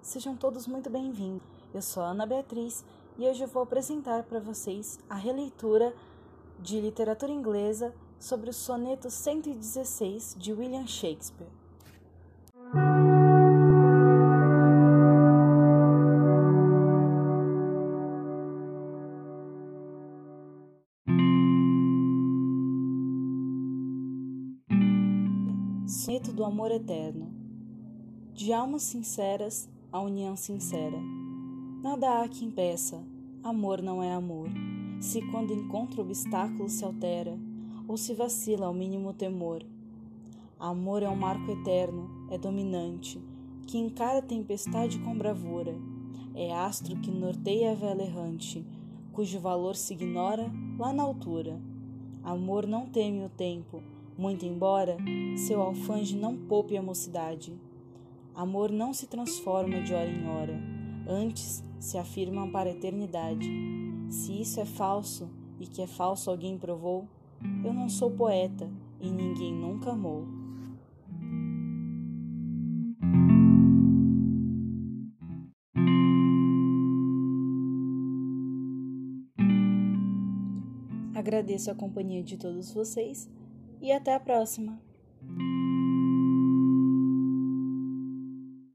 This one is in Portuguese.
sejam todos muito bem-vindos. Eu sou Ana Beatriz e hoje eu vou apresentar para vocês a releitura de literatura inglesa sobre o soneto 116 de William Shakespeare. Soneto do Amor Eterno. De almas sinceras, a união sincera. Nada há que impeça, amor não é amor. Se quando encontra obstáculo se altera, ou se vacila ao mínimo temor. Amor é um marco eterno, é dominante, que encara a tempestade com bravura. É astro que norteia a vela errante, cujo valor se ignora lá na altura. Amor não teme o tempo, muito embora seu alfange não poupe a mocidade. Amor não se transforma de hora em hora, antes se afirma para a eternidade. Se isso é falso e que é falso alguém provou, eu não sou poeta e ninguém nunca amou. Agradeço a companhia de todos vocês e até a próxima!